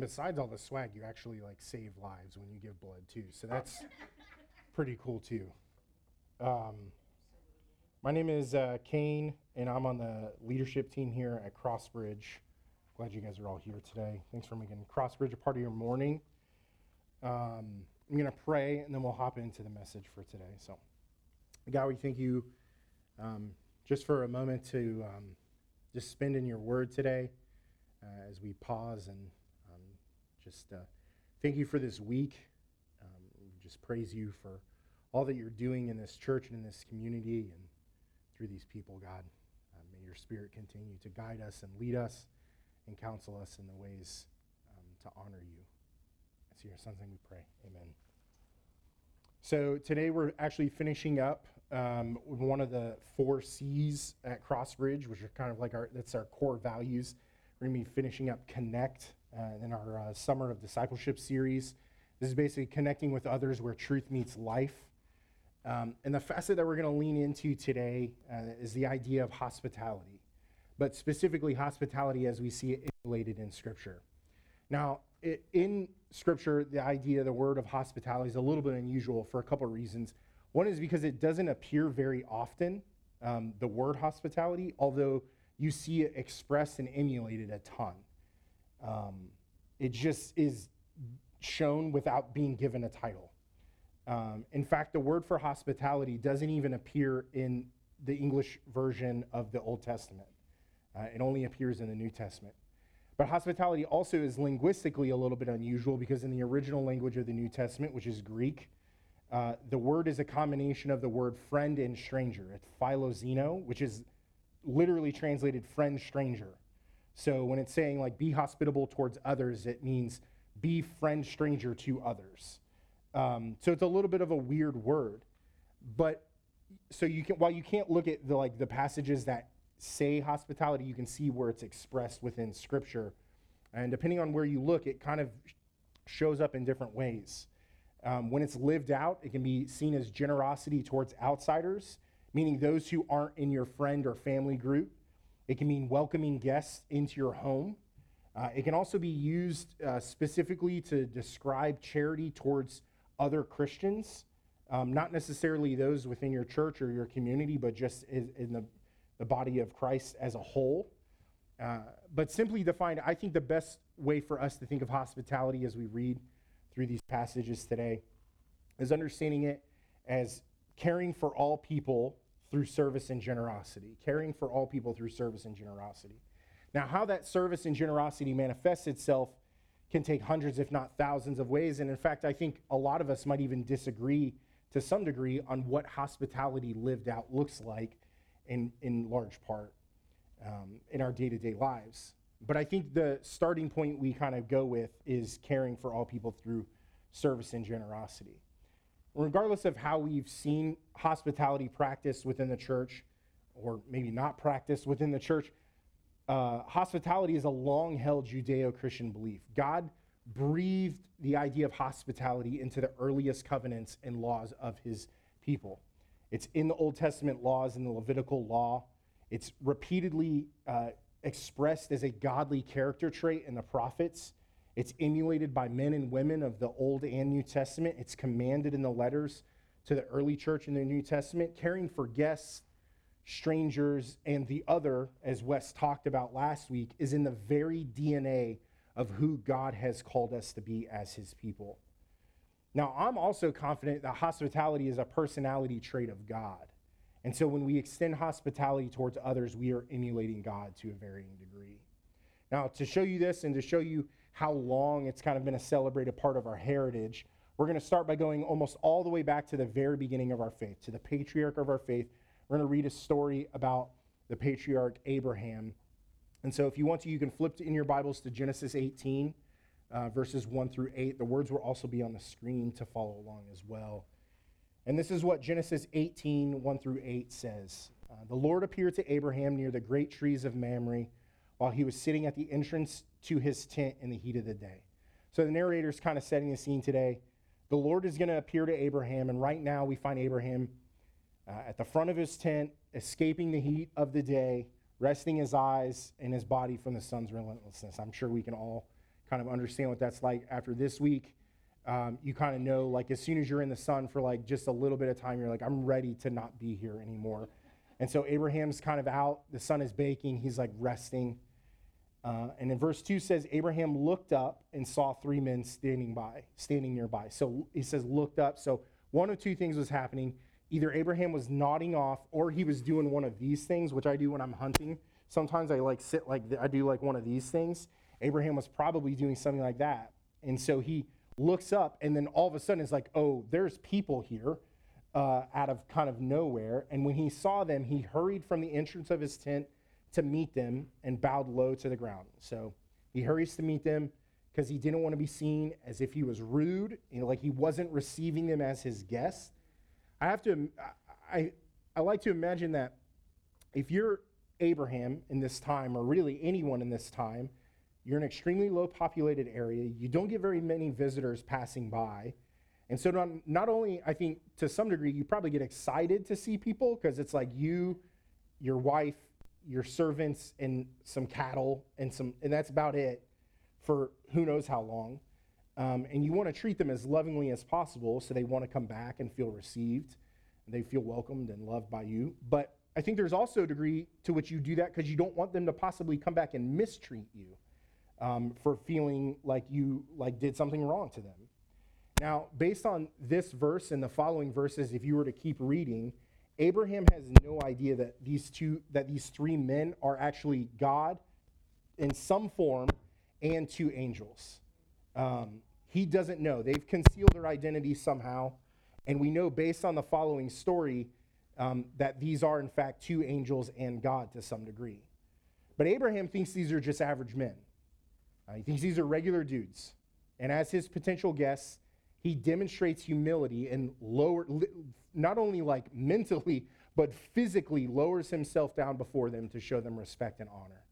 Besides all the swag, you actually like save lives when you give blood too. So that's pretty cool too. Um, my name is uh, Kane, and I'm on the leadership team here at Crossbridge. Glad you guys are all here today. Thanks for making Crossbridge a part of your morning. Um, I'm going to pray, and then we'll hop into the message for today. So, God, we thank you um, just for a moment to um, just spend in your word today uh, as we pause and just uh, thank you for this week. Um, just praise you for all that you're doing in this church and in this community and through these people, God. Uh, may your spirit continue to guide us and lead us and counsel us in the ways um, to honor you. It's your son's name we pray. Amen. So today we're actually finishing up um, one of the four C's at Crossbridge, which are kind of like our that's our core values. We're going to be finishing up Connect in our uh, Summer of Discipleship series. This is basically connecting with others where truth meets life. Um, and the facet that we're going to lean into today uh, is the idea of hospitality, but specifically hospitality as we see it related in Scripture. Now, it, in Scripture, the idea, the word of hospitality is a little bit unusual for a couple of reasons. One is because it doesn't appear very often, um, the word hospitality, although you see it expressed and emulated a ton. Um, it just is shown without being given a title. Um, in fact, the word for hospitality doesn't even appear in the English version of the Old Testament. Uh, it only appears in the New Testament. But hospitality also is linguistically a little bit unusual because in the original language of the New Testament, which is Greek, uh, the word is a combination of the word friend and stranger. It's philoxeno, which is literally translated friend stranger. So when it's saying like be hospitable towards others, it means be friend stranger to others. Um, so it's a little bit of a weird word, but so you can while you can't look at the like the passages that say hospitality, you can see where it's expressed within Scripture, and depending on where you look, it kind of shows up in different ways. Um, when it's lived out, it can be seen as generosity towards outsiders, meaning those who aren't in your friend or family group. It can mean welcoming guests into your home. Uh, it can also be used uh, specifically to describe charity towards other Christians, um, not necessarily those within your church or your community, but just in, the, the body of Christ as a whole. Uh, but simply defined, I think the best way for us to think of hospitality as we read through these passages today is understanding it as caring for all people through service and generosity. Caring for all people through service and generosity. Now, how that service and generosity manifests itself can take hundreds, if not thousands, of ways. And in fact, I think a lot of us might even disagree to some degree on what hospitality lived out looks like in, in large part um, in our day to day lives. But I think the starting point we kind of go with is caring for all people through service and generosity. Regardless of how we've seen hospitality practiced within the church, or maybe not practiced within the church, uh, hospitality is a long held Judeo Christian belief. God breathed the idea of hospitality into the earliest covenants and laws of his people. It's in the Old Testament laws, in the Levitical law. It's repeatedly uh, expressed as a godly character trait in the prophets. It's emulated by men and women of the Old and New Testament. It's commanded in the letters to the early church in the New Testament. Caring for guests, strangers, and the other, as Wes talked about last week, is in the very DNA of who God has called us to be as his people. Now, I'm also confident that hospitality is a personality trait of God. And so when we extend hospitality towards others, we are emulating God to a varying degree. Now, to show you this and to show you how long it's kind of been a celebrated part of our heritage, we're going to start by going almost all the way back to the very beginning of our faith, to the patriarch of our faith. We're going to read a story about the patriarch Abraham. And so, if you want to, you can flip in your Bibles to Genesis 18, uh, verses 1 through 8. The words will also be on the screen to follow along as well. And this is what Genesis 18, 1 through 8 says. Uh, the Lord appeared to Abraham near the great trees of Mamre while he was sitting at the entrance to his tent in the heat of the day. So the narrator is kind of setting the scene today. The Lord is going to appear to Abraham, and right now we find Abraham uh, at the front of his tent, escaping the heat of the day, resting his eyes and his body from the sun's relentlessness. I'm sure we can all kind of understand what that's like after this week. Um, you kind of know, like, as soon as you're in the sun for like just a little bit of time, you're like, I'm ready to not be here anymore. And so Abraham's kind of out. The sun is baking. He's like resting. Uh, and in verse 2 says, Abraham looked up and saw three men standing by, standing nearby. So he says, looked up. So one of two things was happening. Either Abraham was nodding off or he was doing one of these things, which I do when I'm hunting. Sometimes I like sit like, th- I do like one of these things. Abraham was probably doing something like that. And so he looks up and then all of a sudden it's like, oh, there's people here uh, out of kind of nowhere. And when he saw them, he hurried from the entrance of his tent to meet them and bowed low to the ground. So he hurries to meet them because he didn't want to be seen as if he was rude, you know, like he wasn't receiving them as his guest. I have to, I, I like to imagine that if you're Abraham in this time, or really anyone in this time, you're in an extremely low populated area, you don't get very many visitors passing by. And so, not, not only, I think to some degree, you probably get excited to see people because it's like you, your wife, your servants, and some cattle, and, some, and that's about it for who knows how long. Um, and you want to treat them as lovingly as possible so they want to come back and feel received and they feel welcomed and loved by you. But I think there's also a degree to which you do that because you don't want them to possibly come back and mistreat you um, for feeling like you like did something wrong to them. Now, based on this verse and the following verses, if you were to keep reading, Abraham has no idea that these two, that these three men are actually God in some form and two angels. Um, he doesn't know. They've concealed their identity somehow. And we know based on the following story um, that these are, in fact, two angels and God to some degree. But Abraham thinks these are just average men. Uh, he thinks these are regular dudes. And as his potential guests, he demonstrates humility and lower, not only like mentally, but physically lowers himself down before them to show them respect and honor.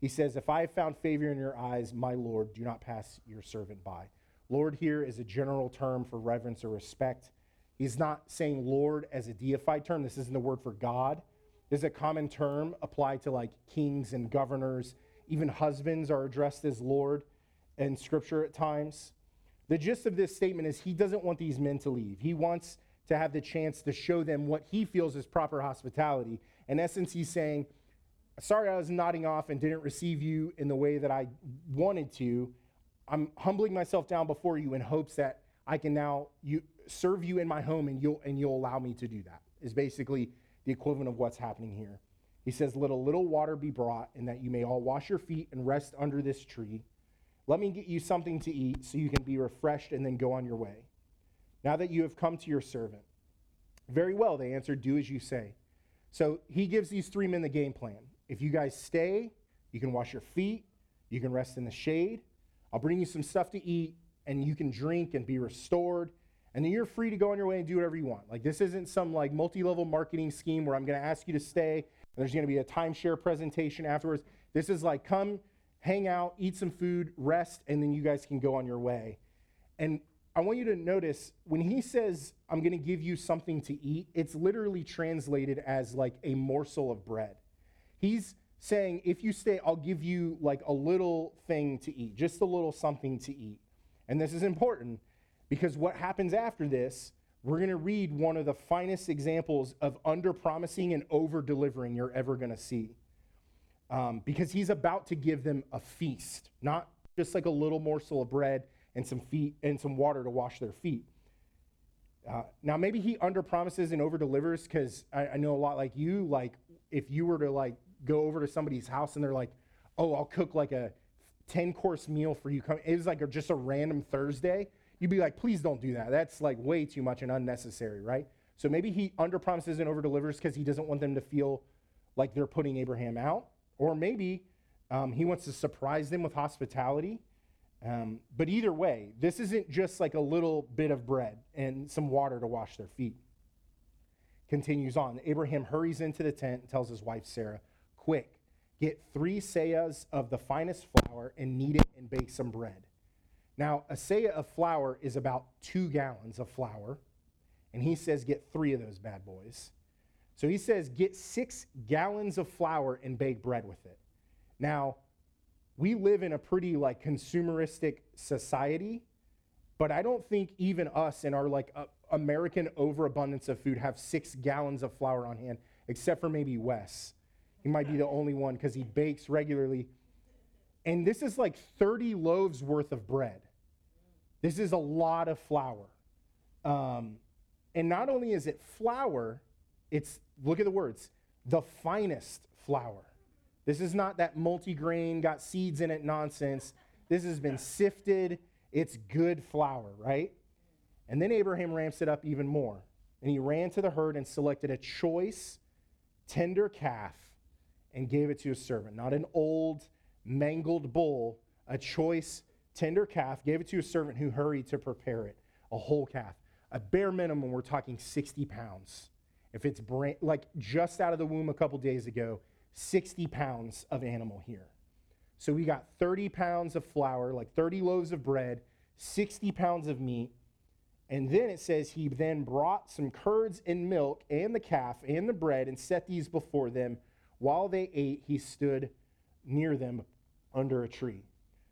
He says, If I have found favor in your eyes, my Lord, do not pass your servant by. Lord here is a general term for reverence or respect. He's not saying Lord as a deified term. This isn't the word for God. This is a common term applied to like kings and governors. Even husbands are addressed as Lord in scripture at times. The gist of this statement is he doesn't want these men to leave. He wants to have the chance to show them what he feels is proper hospitality. In essence, he's saying, Sorry, I was nodding off and didn't receive you in the way that I wanted to. I'm humbling myself down before you in hopes that I can now you, serve you in my home and you'll, and you'll allow me to do that, is basically the equivalent of what's happening here. He says, Let a little water be brought, and that you may all wash your feet and rest under this tree. Let me get you something to eat so you can be refreshed and then go on your way. Now that you have come to your servant. Very well, they answered, Do as you say. So he gives these three men the game plan. If you guys stay, you can wash your feet, you can rest in the shade. I'll bring you some stuff to eat, and you can drink and be restored. And then you're free to go on your way and do whatever you want. Like, this isn't some like multi level marketing scheme where I'm going to ask you to stay and there's going to be a timeshare presentation afterwards. This is like, come hang out, eat some food, rest, and then you guys can go on your way. And I want you to notice when he says, I'm going to give you something to eat, it's literally translated as like a morsel of bread. He's saying, if you stay, I'll give you like a little thing to eat, just a little something to eat. And this is important because what happens after this, we're going to read one of the finest examples of under promising and over delivering you're ever going to see um, because he's about to give them a feast, not just like a little morsel of bread and some feet and some water to wash their feet. Uh, now maybe he under promises and over delivers because I, I, know a lot like you. Like if you were to like go over to somebody's house and they're like, "Oh, I'll cook like a ten course meal for you," it was like a, just a random Thursday. You'd be like, "Please don't do that. That's like way too much and unnecessary, right?" So maybe he under promises and over delivers because he doesn't want them to feel like they're putting Abraham out. Or maybe um, he wants to surprise them with hospitality. Um, but either way, this isn't just like a little bit of bread and some water to wash their feet. Continues on. Abraham hurries into the tent and tells his wife Sarah, Quick, get three seahs of the finest flour and knead it and bake some bread. Now, a seah of flour is about two gallons of flour. And he says, Get three of those bad boys. So he says, get six gallons of flour and bake bread with it. Now, we live in a pretty like consumeristic society, but I don't think even us in our like uh, American overabundance of food have six gallons of flour on hand, except for maybe Wes. He might be the only one because he bakes regularly. And this is like 30 loaves worth of bread. This is a lot of flour. Um, and not only is it flour, it's, look at the words, the finest flour. This is not that multigrain, got seeds in it nonsense. This has been sifted. It's good flour, right? And then Abraham ramps it up even more. And he ran to the herd and selected a choice, tender calf and gave it to his servant. Not an old, mangled bull, a choice, tender calf, gave it to his servant who hurried to prepare it. A whole calf. A bare minimum, we're talking 60 pounds. If it's brand, like just out of the womb a couple days ago, 60 pounds of animal here. So we got 30 pounds of flour, like 30 loaves of bread, 60 pounds of meat. And then it says he then brought some curds and milk and the calf and the bread and set these before them. While they ate, he stood near them under a tree.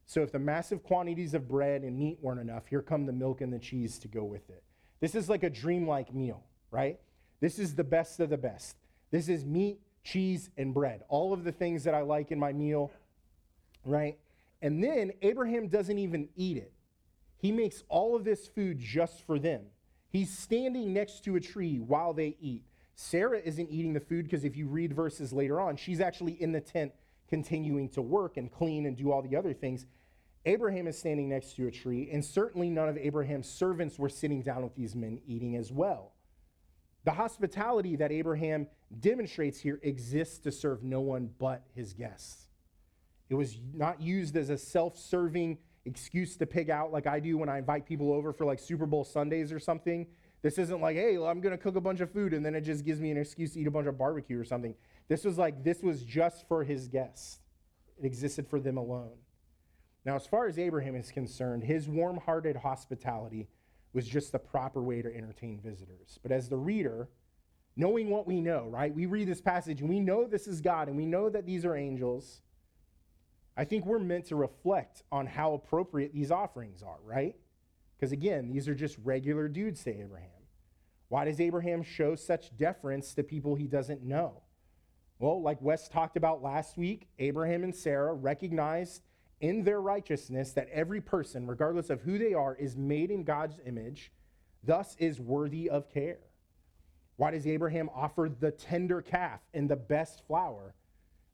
So if the massive quantities of bread and meat weren't enough, here come the milk and the cheese to go with it. This is like a dreamlike meal, right? This is the best of the best. This is meat, cheese, and bread. All of the things that I like in my meal, right? And then Abraham doesn't even eat it. He makes all of this food just for them. He's standing next to a tree while they eat. Sarah isn't eating the food because if you read verses later on, she's actually in the tent continuing to work and clean and do all the other things. Abraham is standing next to a tree, and certainly none of Abraham's servants were sitting down with these men eating as well. The hospitality that Abraham demonstrates here exists to serve no one but his guests. It was not used as a self serving excuse to pig out like I do when I invite people over for like Super Bowl Sundays or something. This isn't like, hey, I'm going to cook a bunch of food and then it just gives me an excuse to eat a bunch of barbecue or something. This was like, this was just for his guests, it existed for them alone. Now, as far as Abraham is concerned, his warm hearted hospitality was just the proper way to entertain visitors. But as the reader, knowing what we know, right? We read this passage and we know this is God and we know that these are angels. I think we're meant to reflect on how appropriate these offerings are, right? Because again, these are just regular dudes to Abraham. Why does Abraham show such deference to people he doesn't know? Well, like Wes talked about last week, Abraham and Sarah recognized in their righteousness that every person, regardless of who they are, is made in God's image, thus is worthy of care. Why does Abraham offer the tender calf and the best flour?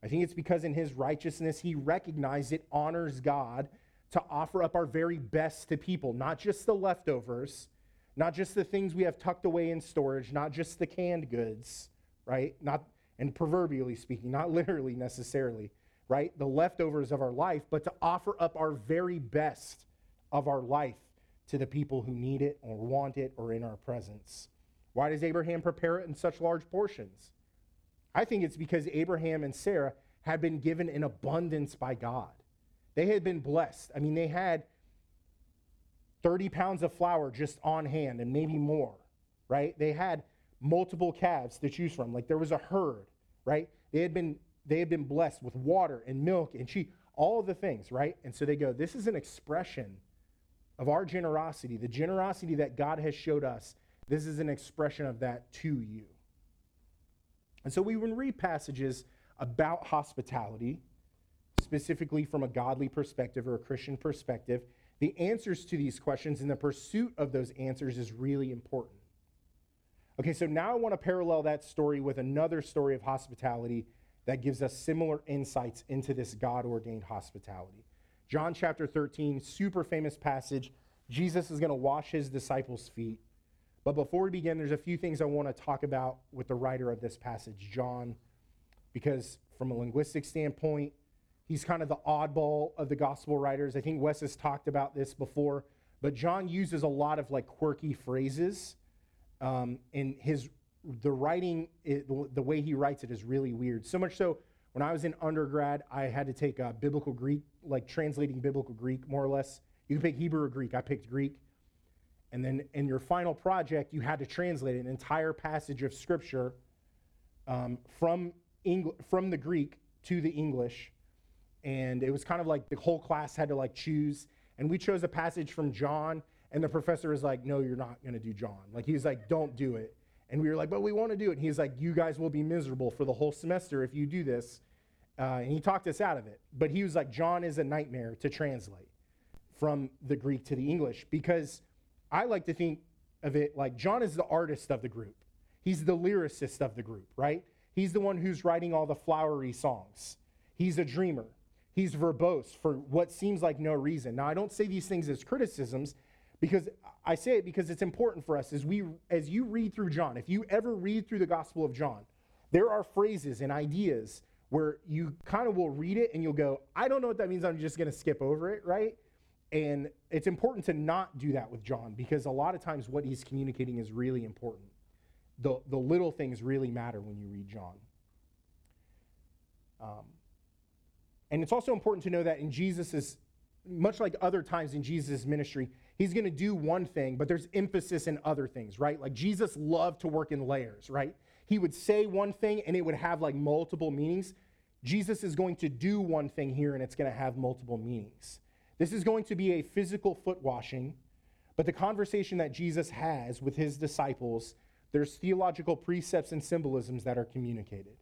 I think it's because in his righteousness, he recognizes it honors God to offer up our very best to people, not just the leftovers, not just the things we have tucked away in storage, not just the canned goods, right? Not and proverbially speaking, not literally necessarily, right? The leftovers of our life, but to offer up our very best of our life to the people who need it or want it or in our presence. Why does Abraham prepare it in such large portions? I think it's because Abraham and Sarah had been given in abundance by God. They had been blessed. I mean, they had 30 pounds of flour just on hand and maybe more, right? They had multiple calves to choose from. Like there was a herd, right? They had been they have been blessed with water and milk and cheese, all of the things, right? And so they go, this is an expression of our generosity, the generosity that God has showed us. This is an expression of that to you. And so we would read passages about hospitality, specifically from a godly perspective or a Christian perspective. The answers to these questions and the pursuit of those answers is really important. Okay, so now I want to parallel that story with another story of hospitality that gives us similar insights into this God ordained hospitality. John chapter 13, super famous passage. Jesus is going to wash his disciples' feet. But before we begin, there's a few things I want to talk about with the writer of this passage, John, because from a linguistic standpoint, he's kind of the oddball of the gospel writers. I think Wes has talked about this before, but John uses a lot of like quirky phrases. Um, and his the writing, it, the way he writes it is really weird. So much so, when I was in undergrad, I had to take a biblical Greek, like translating biblical Greek, more or less. You can pick Hebrew or Greek. I picked Greek. And then in your final project, you had to translate an entire passage of Scripture um, from, Engl- from the Greek to the English. and it was kind of like the whole class had to like choose. And we chose a passage from John, and the professor was like, No, you're not going to do John. Like, he was like, Don't do it. And we were like, But we want to do it. And he's like, You guys will be miserable for the whole semester if you do this. Uh, and he talked us out of it. But he was like, John is a nightmare to translate from the Greek to the English because I like to think of it like John is the artist of the group. He's the lyricist of the group, right? He's the one who's writing all the flowery songs. He's a dreamer. He's verbose for what seems like no reason. Now, I don't say these things as criticisms because I say it because it's important for us as we as you read through John. If you ever read through the Gospel of John, there are phrases and ideas where you kind of will read it and you'll go, I don't know what that means. I'm just going to skip over it, right? And it's important to not do that with John because a lot of times what he's communicating is really important. The, the little things really matter when you read John. Um, and it's also important to know that in Jesus' much like other times in Jesus' ministry, he's going to do one thing, but there's emphasis in other things, right? Like Jesus loved to work in layers, right? He would say one thing and it would have like multiple meanings. Jesus is going to do one thing here and it's going to have multiple meanings. This is going to be a physical foot washing, but the conversation that Jesus has with his disciples, there's theological precepts and symbolisms that are communicated.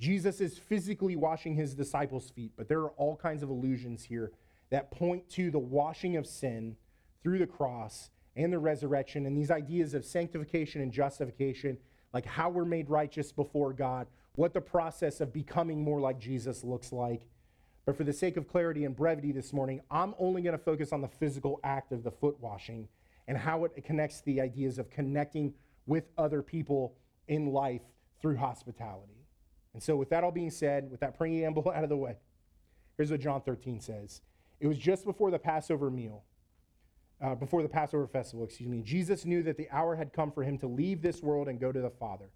Jesus is physically washing his disciples' feet, but there are all kinds of allusions here that point to the washing of sin through the cross and the resurrection and these ideas of sanctification and justification, like how we're made righteous before God, what the process of becoming more like Jesus looks like. But for the sake of clarity and brevity this morning, I'm only going to focus on the physical act of the foot washing and how it connects the ideas of connecting with other people in life through hospitality. And so, with that all being said, with that preamble out of the way, here's what John 13 says. It was just before the Passover meal, uh, before the Passover festival, excuse me. Jesus knew that the hour had come for him to leave this world and go to the Father.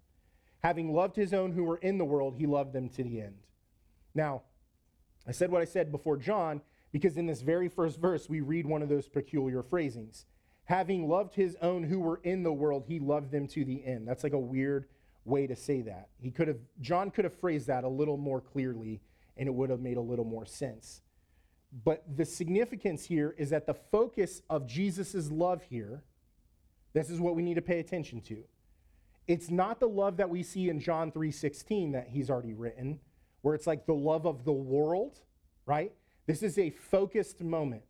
Having loved his own who were in the world, he loved them to the end. Now, I said what I said before John because in this very first verse, we read one of those peculiar phrasings. Having loved his own who were in the world, he loved them to the end. That's like a weird way to say that. He could have John could have phrased that a little more clearly and it would have made a little more sense. But the significance here is that the focus of Jesus' love here, this is what we need to pay attention to. It's not the love that we see in John 3:16 that he's already written, where it's like the love of the world, right? This is a focused moment.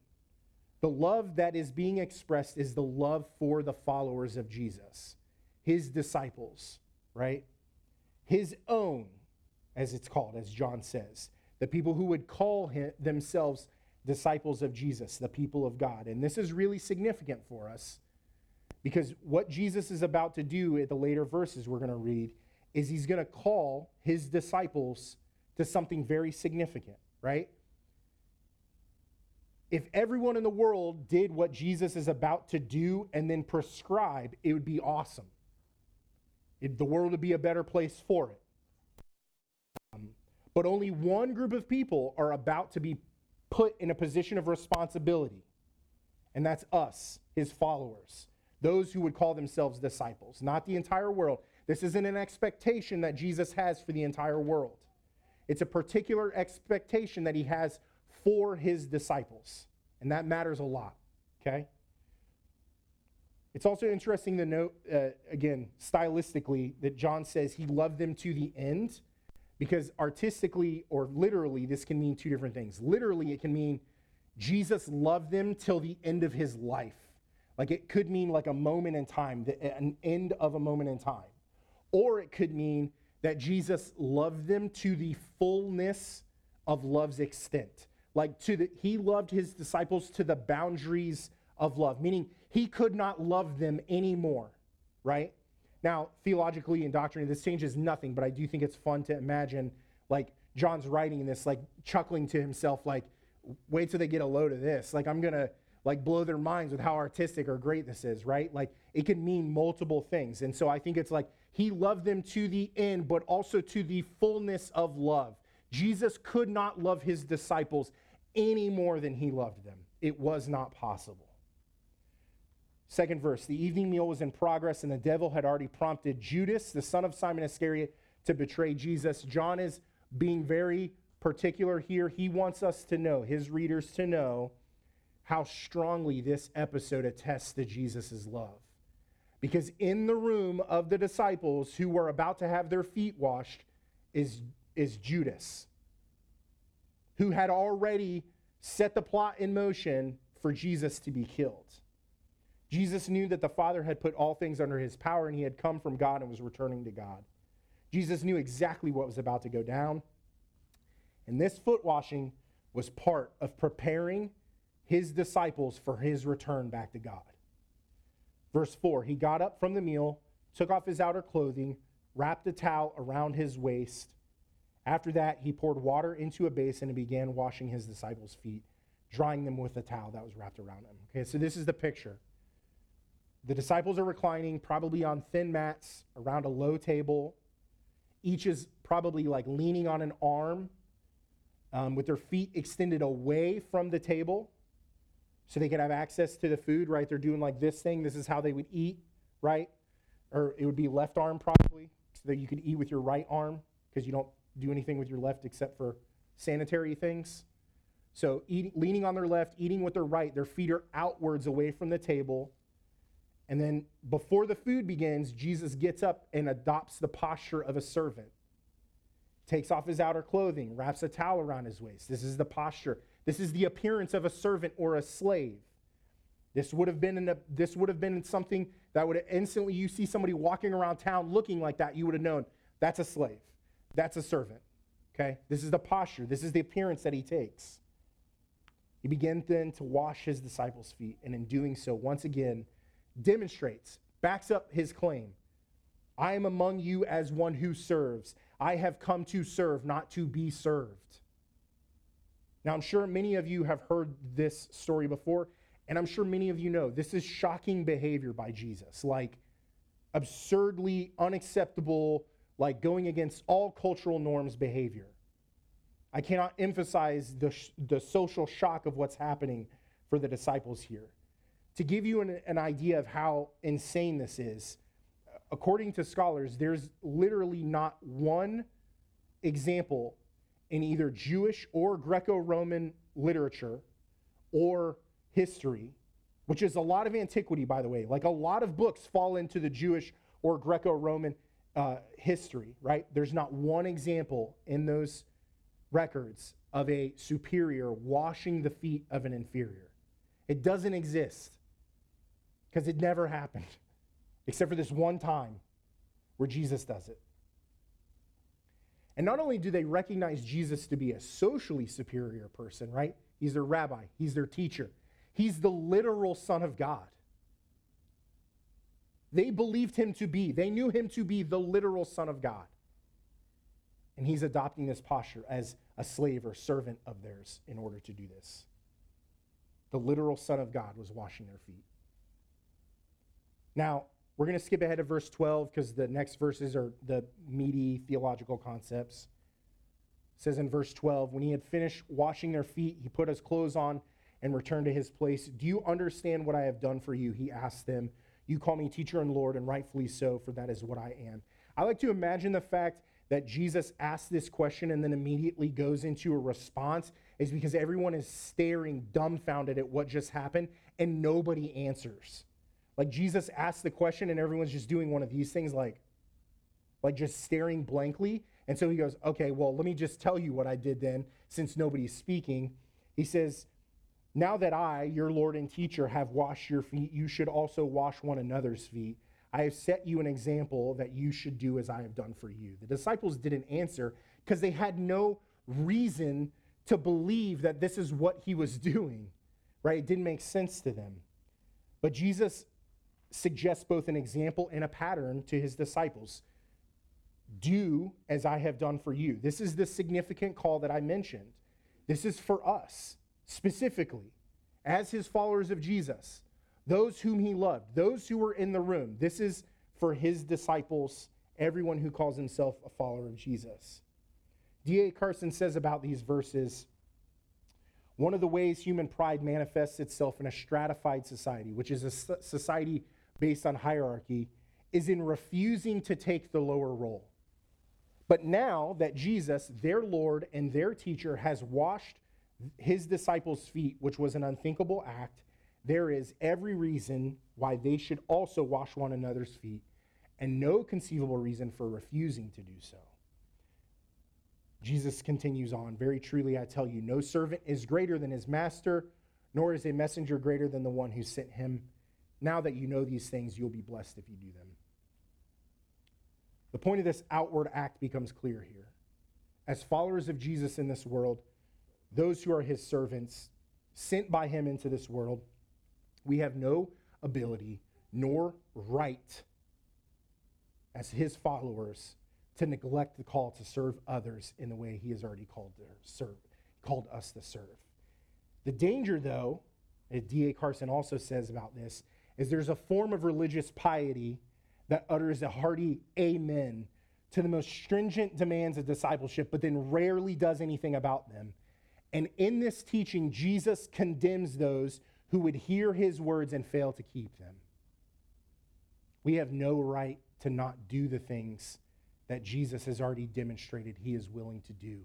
The love that is being expressed is the love for the followers of Jesus, his disciples right? His own, as it's called, as John says, the people who would call him, themselves disciples of Jesus, the people of God. And this is really significant for us because what Jesus is about to do at the later verses we're going to read is he's going to call his disciples to something very significant, right? If everyone in the world did what Jesus is about to do and then prescribe, it would be awesome. It, the world would be a better place for it. Um, but only one group of people are about to be put in a position of responsibility, and that's us, his followers, those who would call themselves disciples, not the entire world. This isn't an expectation that Jesus has for the entire world. It's a particular expectation that he has for his disciples, and that matters a lot, okay? It's also interesting to note, uh, again, stylistically, that John says he loved them to the end, because artistically or literally, this can mean two different things. Literally, it can mean Jesus loved them till the end of his life. Like it could mean like a moment in time, an end of a moment in time. Or it could mean that Jesus loved them to the fullness of love's extent. Like to the, he loved his disciples to the boundaries of love, meaning he could not love them anymore, right? Now, theologically and doctrinally, this changes nothing, but I do think it's fun to imagine, like, John's writing this, like, chuckling to himself, like, wait till they get a load of this. Like, I'm going to, like, blow their minds with how artistic or great this is, right? Like, it can mean multiple things. And so I think it's like, he loved them to the end, but also to the fullness of love. Jesus could not love his disciples any more than he loved them. It was not possible. Second verse The evening meal was in progress, and the devil had already prompted Judas, the son of Simon Iscariot, to betray Jesus. John is being very particular here, he wants us to know, his readers to know, how strongly this episode attests to Jesus' love. Because in the room of the disciples who were about to have their feet washed is, is Judas, who had already set the plot in motion for Jesus to be killed. Jesus knew that the Father had put all things under his power and he had come from God and was returning to God. Jesus knew exactly what was about to go down. And this foot washing was part of preparing his disciples for his return back to God. Verse 4 He got up from the meal, took off his outer clothing, wrapped a towel around his waist. After that, he poured water into a basin and began washing his disciples' feet, drying them with a towel that was wrapped around him. Okay, so this is the picture. The disciples are reclining, probably on thin mats around a low table. Each is probably like leaning on an arm um, with their feet extended away from the table so they could have access to the food, right? They're doing like this thing. This is how they would eat, right? Or it would be left arm probably, so that you could eat with your right arm because you don't do anything with your left except for sanitary things. So eat, leaning on their left, eating with their right, their feet are outwards away from the table. And then before the food begins, Jesus gets up and adopts the posture of a servant. Takes off his outer clothing, wraps a towel around his waist. This is the posture. This is the appearance of a servant or a slave. This would have been in a, this would have been something that would instantly you see somebody walking around town looking like that, you would have known that's a slave. That's a servant. Okay? This is the posture. This is the appearance that he takes. He begins then to wash his disciples' feet, and in doing so, once again, demonstrates, backs up his claim. I am among you as one who serves. I have come to serve, not to be served. Now, I'm sure many of you have heard this story before, and I'm sure many of you know this is shocking behavior by Jesus, like absurdly unacceptable, like going against all cultural norms behavior. I cannot emphasize the, the social shock of what's happening for the disciples here. To give you an, an idea of how insane this is, according to scholars, there's literally not one example in either Jewish or Greco Roman literature or history, which is a lot of antiquity, by the way. Like a lot of books fall into the Jewish or Greco Roman uh, history, right? There's not one example in those records of a superior washing the feet of an inferior. It doesn't exist because it never happened, except for this one time where Jesus does it. And not only do they recognize Jesus to be a socially superior person, right? He's their rabbi, he's their teacher, he's the literal Son of God. They believed him to be, they knew him to be the literal Son of God. And he's adopting this posture as a slave or servant of theirs in order to do this. The literal Son of God was washing their feet. Now, we're going to skip ahead to verse 12 because the next verses are the meaty theological concepts. It says in verse 12, when he had finished washing their feet, he put his clothes on and returned to his place. Do you understand what I have done for you? He asked them. You call me teacher and Lord, and rightfully so, for that is what I am. I like to imagine the fact that Jesus asked this question and then immediately goes into a response is because everyone is staring dumbfounded at what just happened and nobody answers. Like Jesus asks the question and everyone's just doing one of these things like like just staring blankly. And so he goes, "Okay, well, let me just tell you what I did then since nobody's speaking." He says, "Now that I, your Lord and teacher, have washed your feet, you should also wash one another's feet. I have set you an example that you should do as I have done for you." The disciples didn't answer because they had no reason to believe that this is what he was doing. Right? It didn't make sense to them. But Jesus suggests both an example and a pattern to his disciples. Do as I have done for you. This is the significant call that I mentioned. This is for us specifically, as his followers of Jesus, those whom he loved, those who were in the room. This is for his disciples, everyone who calls himself a follower of Jesus. D.A. Carson says about these verses one of the ways human pride manifests itself in a stratified society, which is a society based on hierarchy is in refusing to take the lower role. But now that Jesus, their Lord and their teacher, has washed his disciples' feet, which was an unthinkable act, there is every reason why they should also wash one another's feet, and no conceivable reason for refusing to do so. Jesus continues on, Very truly I tell you, no servant is greater than his master, nor is a messenger greater than the one who sent him. Now that you know these things, you'll be blessed if you do them. The point of this outward act becomes clear here. As followers of Jesus in this world, those who are his servants, sent by him into this world, we have no ability nor right as his followers to neglect the call to serve others in the way he has already called to serve, called us to serve. The danger, though, as D.A. Carson also says about this, is there's a form of religious piety that utters a hearty amen to the most stringent demands of discipleship, but then rarely does anything about them. And in this teaching, Jesus condemns those who would hear his words and fail to keep them. We have no right to not do the things that Jesus has already demonstrated he is willing to do.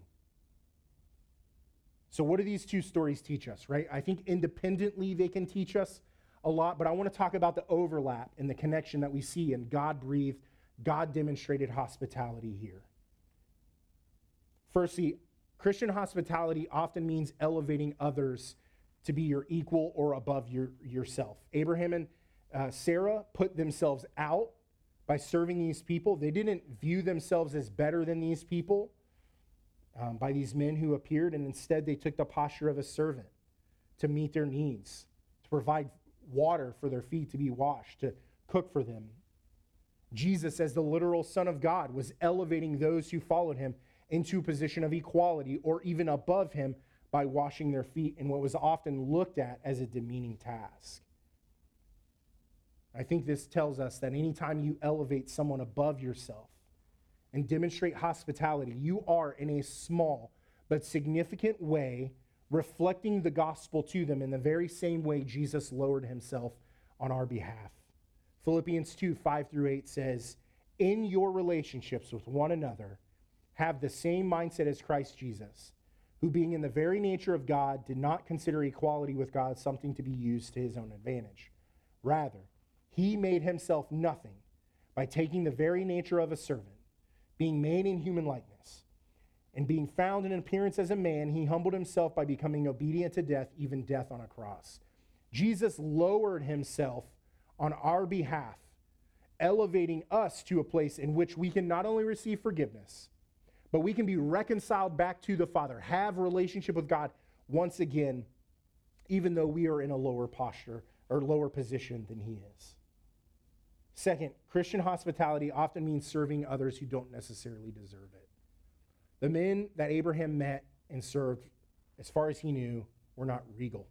So, what do these two stories teach us, right? I think independently they can teach us a lot, but I want to talk about the overlap and the connection that we see in God breathed, God demonstrated hospitality here. Firstly, Christian hospitality often means elevating others to be your equal or above your, yourself. Abraham and uh, Sarah put themselves out by serving these people. They didn't view themselves as better than these people um, by these men who appeared, and instead they took the posture of a servant to meet their needs, to provide water for their feet to be washed, to cook for them. Jesus, as the literal Son of God, was elevating those who followed him into a position of equality or even above him by washing their feet in what was often looked at as a demeaning task. I think this tells us that anytime you elevate someone above yourself and demonstrate hospitality, you are in a small but significant way reflecting the gospel to them in the very same way Jesus lowered himself on our behalf. Philippians 2 5 through 8 says, In your relationships with one another, have the same mindset as Christ Jesus, who, being in the very nature of God, did not consider equality with God something to be used to his own advantage. Rather, he made himself nothing by taking the very nature of a servant, being made in human likeness and being found in appearance as a man, he humbled himself by becoming obedient to death, even death on a cross. Jesus lowered himself on our behalf, elevating us to a place in which we can not only receive forgiveness, but we can be reconciled back to the Father, have relationship with God once again, even though we are in a lower posture or lower position than he is. Second, Christian hospitality often means serving others who don't necessarily deserve it. The men that Abraham met and served, as far as he knew, were not regal.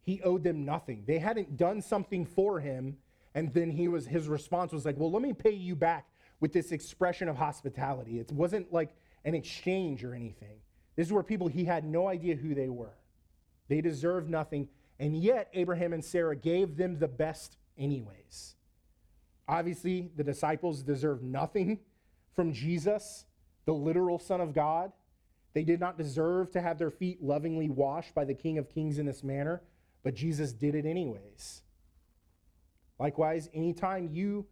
He owed them nothing. They hadn't done something for him, and then he was his response was like, "Well, let me pay you back with this expression of hospitality." It wasn't like an exchange or anything. This is where people he had no idea who they were. They deserved nothing, and yet Abraham and Sarah gave them the best anyways. Obviously, the disciples deserved nothing from Jesus, the literal Son of God. They did not deserve to have their feet lovingly washed by the King of Kings in this manner, but Jesus did it anyways. Likewise, anytime you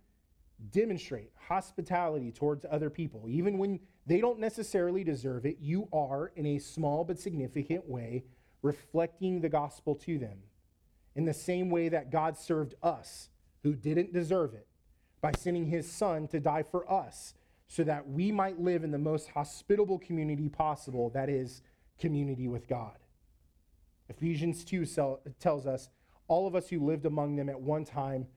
demonstrate hospitality towards other people, even when they don't necessarily deserve it, you are, in a small but significant way, reflecting the gospel to them. In the same way that God served us, who didn't deserve it, by sending his son to die for us so that we might live in the most hospitable community possible that is, community with God. Ephesians 2 tells us all of us who lived among them at one time,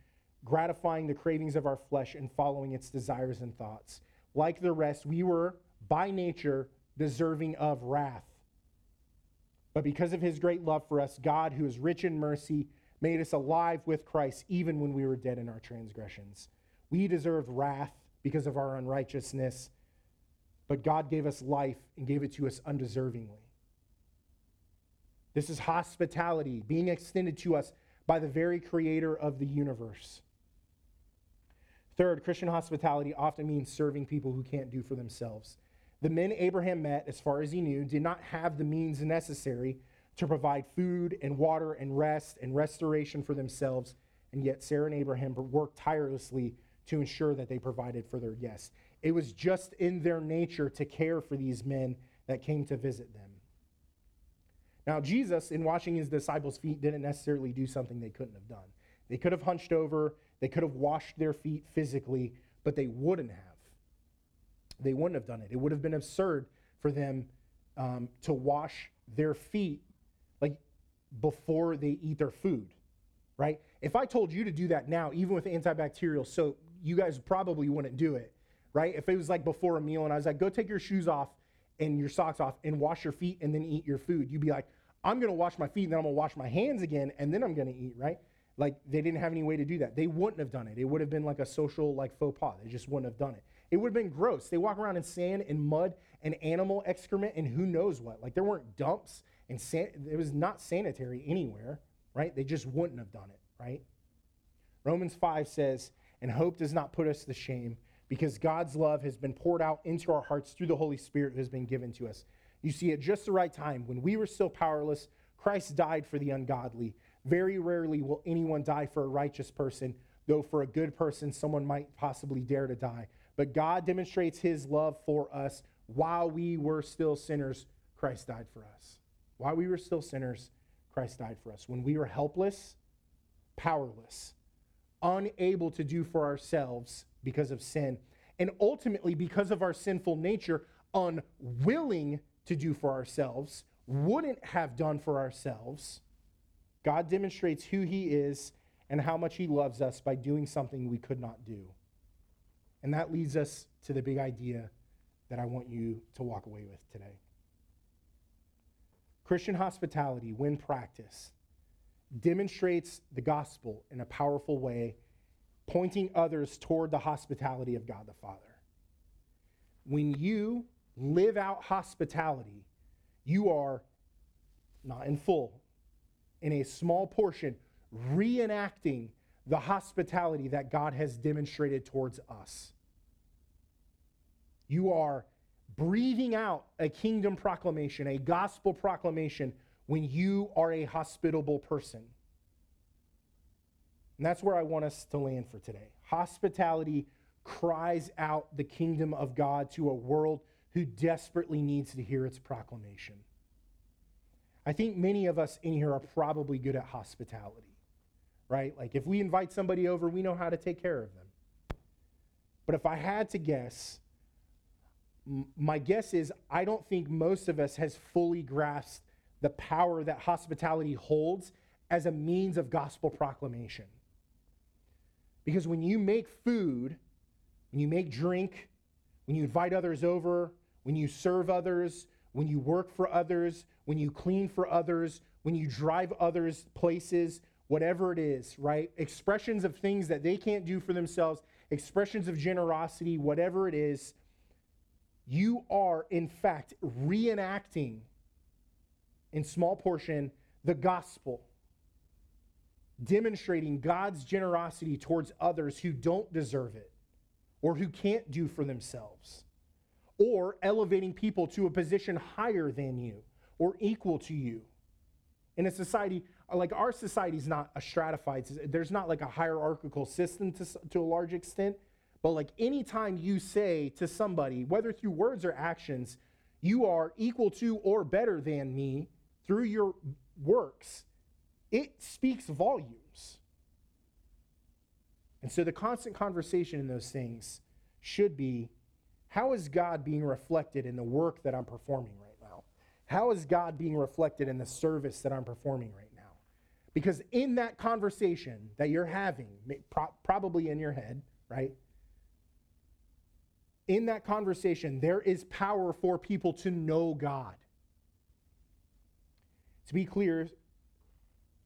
gratifying the cravings of our flesh and following its desires and thoughts. Like the rest, we were by nature deserving of wrath. But because of his great love for us, God, who is rich in mercy, made us alive with Christ even when we were dead in our transgressions. We deserved wrath because of our unrighteousness, but God gave us life and gave it to us undeservingly. This is hospitality being extended to us by the very creator of the universe. Third, Christian hospitality often means serving people who can't do for themselves. The men Abraham met, as far as he knew, did not have the means necessary to provide food and water and rest and restoration for themselves, and yet Sarah and Abraham worked tirelessly to ensure that they provided for their guests. It was just in their nature to care for these men that came to visit them. Now, Jesus, in washing his disciples' feet, didn't necessarily do something they couldn't have done. They could have hunched over, they could have washed their feet physically, but they wouldn't have. They wouldn't have done it. It would have been absurd for them um, to wash their feet like before they eat their food, right? If I told you to do that now, even with antibacterial soap, you guys probably wouldn't do it, right? If it was like before a meal and I was like, go take your shoes off and your socks off and wash your feet and then eat your food, you'd be like, I'm to wash my feet and then I'm to wash my hands again and then I'm to eat, right? Like they didn't have any way to do that. They wouldn't have done it. It would have been like a social like faux pas. They just wouldn't have done it. It would have been gross. They walk around in sand and mud and animal excrement and who knows what. Like there weren't dumps and san- it was not sanitary anywhere, right? They just wouldn't have done it, right? Romans 5 says, "And hope does not put us to shame, because God's love has been poured out into our hearts through the Holy Spirit who has been given to us." You see, at just the right time, when we were still powerless, Christ died for the ungodly. Very rarely will anyone die for a righteous person, though for a good person, someone might possibly dare to die. But God demonstrates his love for us while we were still sinners, Christ died for us. While we were still sinners, Christ died for us. When we were helpless, powerless, unable to do for ourselves because of sin, and ultimately because of our sinful nature, unwilling to do for ourselves, wouldn't have done for ourselves, God demonstrates who He is and how much He loves us by doing something we could not do. And that leads us to the big idea that I want you to walk away with today. Christian hospitality, when practiced, demonstrates the gospel in a powerful way, pointing others toward the hospitality of God the Father. When you live out hospitality, you are not in full, in a small portion, reenacting the hospitality that God has demonstrated towards us. You are breathing out a kingdom proclamation, a gospel proclamation, when you are a hospitable person. And that's where I want us to land for today. Hospitality cries out the kingdom of God to a world who desperately needs to hear its proclamation. I think many of us in here are probably good at hospitality, right? Like if we invite somebody over, we know how to take care of them. But if I had to guess, my guess is I don't think most of us has fully grasped the power that hospitality holds as a means of gospel proclamation. Because when you make food, when you make drink, when you invite others over, when you serve others, when you work for others, when you clean for others, when you drive others places, whatever it is, right? Expressions of things that they can't do for themselves, expressions of generosity, whatever it is, you are, in fact, reenacting in small portion the gospel, demonstrating God's generosity towards others who don't deserve it or who can't do for themselves, or elevating people to a position higher than you or equal to you. In a society, like our society is not a stratified, there's not like a hierarchical system to, to a large extent. But like anytime you say to somebody, whether through words or actions, you are equal to or better than me through your works, it speaks volumes. And so the constant conversation in those things should be how is God being reflected in the work that I'm performing right now? How is God being reflected in the service that I'm performing right now? Because in that conversation that you're having, probably in your head, right? in that conversation, there is power for people to know God. To be clear,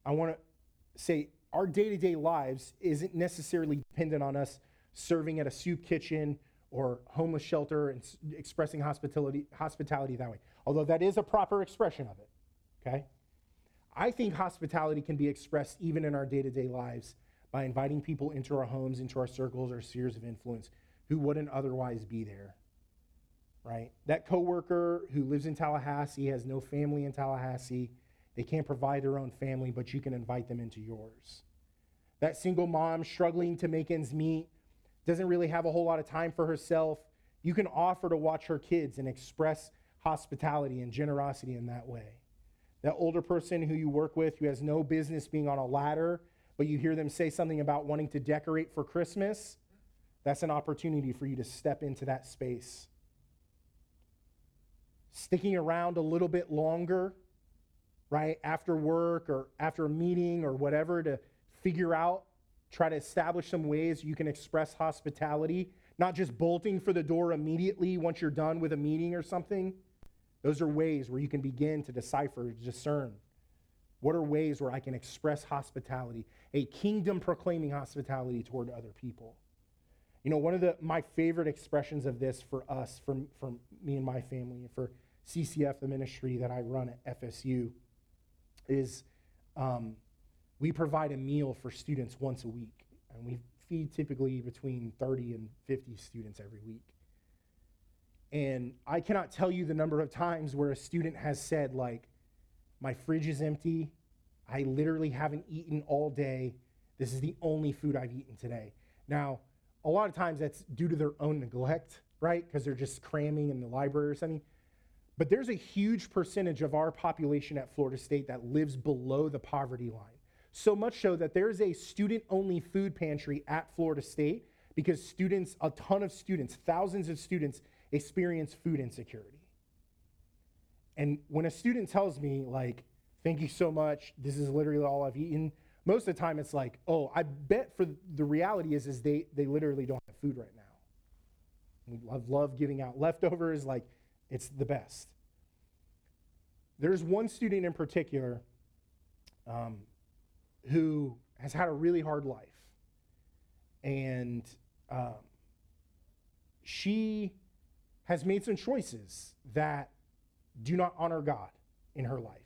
I want to say our day to day lives isn't necessarily dependent on us serving at a soup kitchen or homeless shelter and expressing hospitality, hospitality that way, although that is a proper expression of it. Okay? I think hospitality can be expressed even in our day to day lives by inviting people into our homes, into our circles, our spheres of influence who wouldn't otherwise be there. Right? That coworker who lives in Tallahassee has no family in Tallahassee. They can't provide their own family, but you can invite them into yours. That single mom struggling to make ends meet doesn't really have a whole lot of time for herself. You can offer to watch her kids and express hospitality and generosity in that way. That older person who you work with who has no business being on a ladder, but you hear them say something about wanting to decorate for Christmas, that's an opportunity for you to step into that space. Sticking around a little bit longer, right, after work or after a meeting or whatever to figure out, try to establish some ways you can express hospitality, not just bolting for the door immediately once you're done with a meeting or something. Those are ways where you can begin to decipher, discern. What are ways where I can express hospitality, a kingdom proclaiming hospitality toward other people? You know, one of the, my favorite expressions of this for us, for, for me and my family, and for CCF, the ministry that I run at FSU, is um, we provide a meal for students once a week. And we feed typically between 30 and 50 students every week. And I cannot tell you the number of times where a student has said, like, my fridge is empty. I literally haven't eaten all day. This is the only food I've eaten today. Now, a lot of times that's due to their own neglect, right? Because they're just cramming in the library or something. But there's a huge percentage of our population at Florida State that lives below the poverty line. So much so that there's a student only food pantry at Florida State because students, a ton of students, thousands of students, experience food insecurity. And when a student tells me, like, thank you so much, this is literally all I've eaten, most of the time it's like, oh, I bet for the reality is, is they, they literally don't have food right now. We love, love giving out leftovers, like, it's the best. There's one student in particular um, who has had a really hard life. And um, she has made some choices that do not honor God in her life.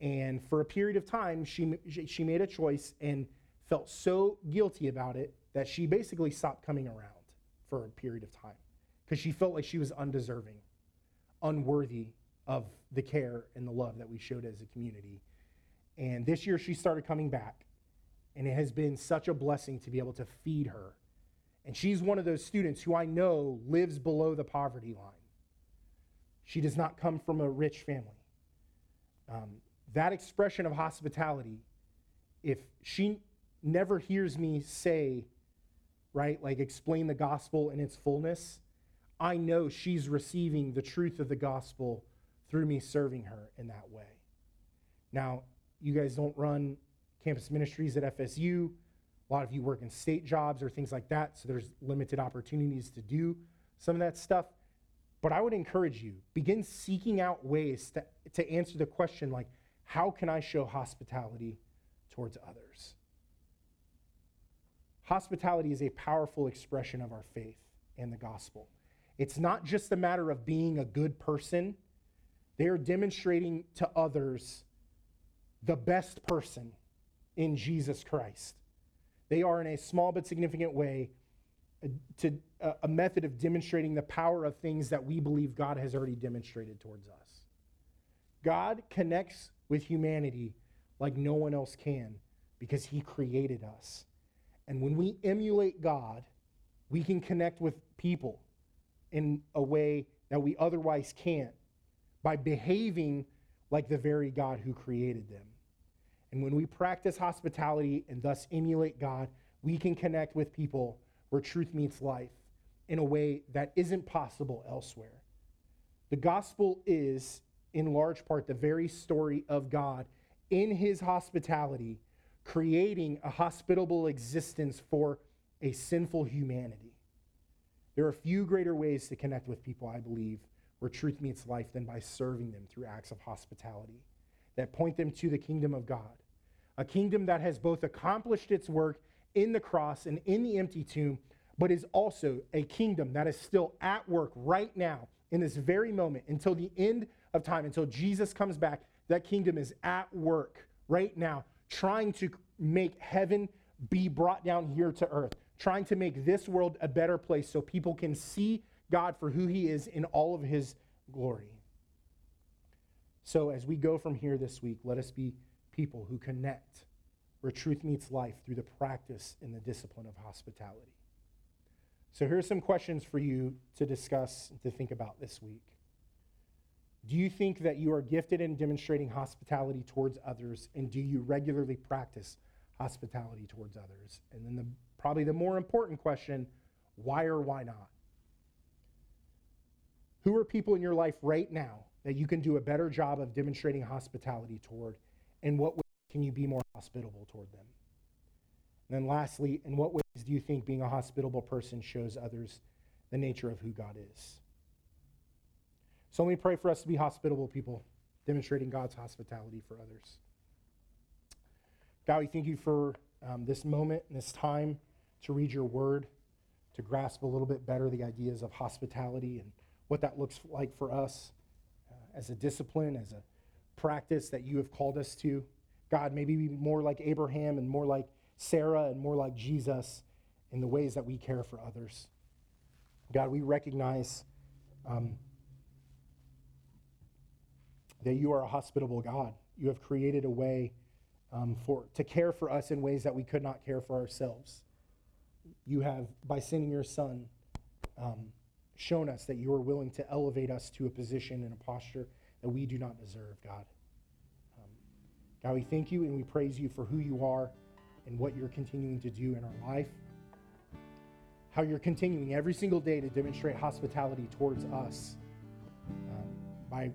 And for a period of time, she, she made a choice and felt so guilty about it that she basically stopped coming around for a period of time because she felt like she was undeserving, unworthy of the care and the love that we showed as a community. And this year she started coming back, and it has been such a blessing to be able to feed her and she's one of those students who I know lives below the poverty line. She does not come from a rich family. Um, that expression of hospitality, if she never hears me say, right, like explain the gospel in its fullness, I know she's receiving the truth of the gospel through me serving her in that way. Now, you guys don't run campus ministries at FSU. A lot of you work in state jobs or things like that, so there's limited opportunities to do some of that stuff. But I would encourage you, begin seeking out ways to, to answer the question like, how can I show hospitality towards others? Hospitality is a powerful expression of our faith and the gospel. It's not just a matter of being a good person, they are demonstrating to others the best person in Jesus Christ. They are, in a small but significant way, a, to, a, a method of demonstrating the power of things that we believe God has already demonstrated towards us. God connects with humanity like no one else can because he created us. And when we emulate God, we can connect with people in a way that we otherwise can't by behaving like the very God who created them. And when we practice hospitality and thus emulate God, we can connect with people where truth meets life in a way that isn't possible elsewhere. The gospel is, in large part, the very story of God in his hospitality, creating a hospitable existence for a sinful humanity. There are few greater ways to connect with people, I believe, where truth meets life than by serving them through acts of hospitality that point them to the kingdom of God a kingdom that has both accomplished its work in the cross and in the empty tomb, but is also a kingdom that is still at work right now in this very moment until the end of time, until Jesus comes back. That kingdom is at work right now, trying to make heaven be brought down here to earth, trying to make this world a better place so people can see God for who he is in all of his glory. So, as we go from here this week, let us be people who connect where truth meets life through the practice and the discipline of hospitality. So, here's some questions for you to discuss and to think about this week. Do you think that you are gifted in demonstrating hospitality towards others, and do you regularly practice hospitality towards others? And then, the, probably the more important question why or why not? Who are people in your life right now that you can do a better job of demonstrating hospitality toward? And what ways can you be more hospitable toward them? And then, lastly, in what ways do you think being a hospitable person shows others the nature of who God is? So let me pray for us to be hospitable people, demonstrating God's hospitality for others. God, we thank you for um, this moment and this time to read your word, to grasp a little bit better the ideas of hospitality and what that looks like for us uh, as a discipline, as a practice that you have called us to. God, maybe be more like Abraham and more like Sarah and more like Jesus in the ways that we care for others. God, we recognize um, that you are a hospitable God. You have created a way um, for, to care for us in ways that we could not care for ourselves. You have, by sending your Son, um, shown us that you are willing to elevate us to a position and a posture that we do not deserve, God. Um, God, we thank you and we praise you for who you are and what you're continuing to do in our life. How you're continuing every single day to demonstrate hospitality towards us um, by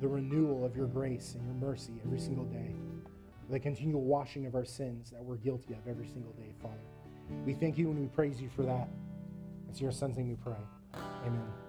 the renewal of your grace and your mercy every single day, the continual washing of our sins that we're guilty of every single day, Father. We thank you and we praise you for that. It's your son's name we pray. Amen.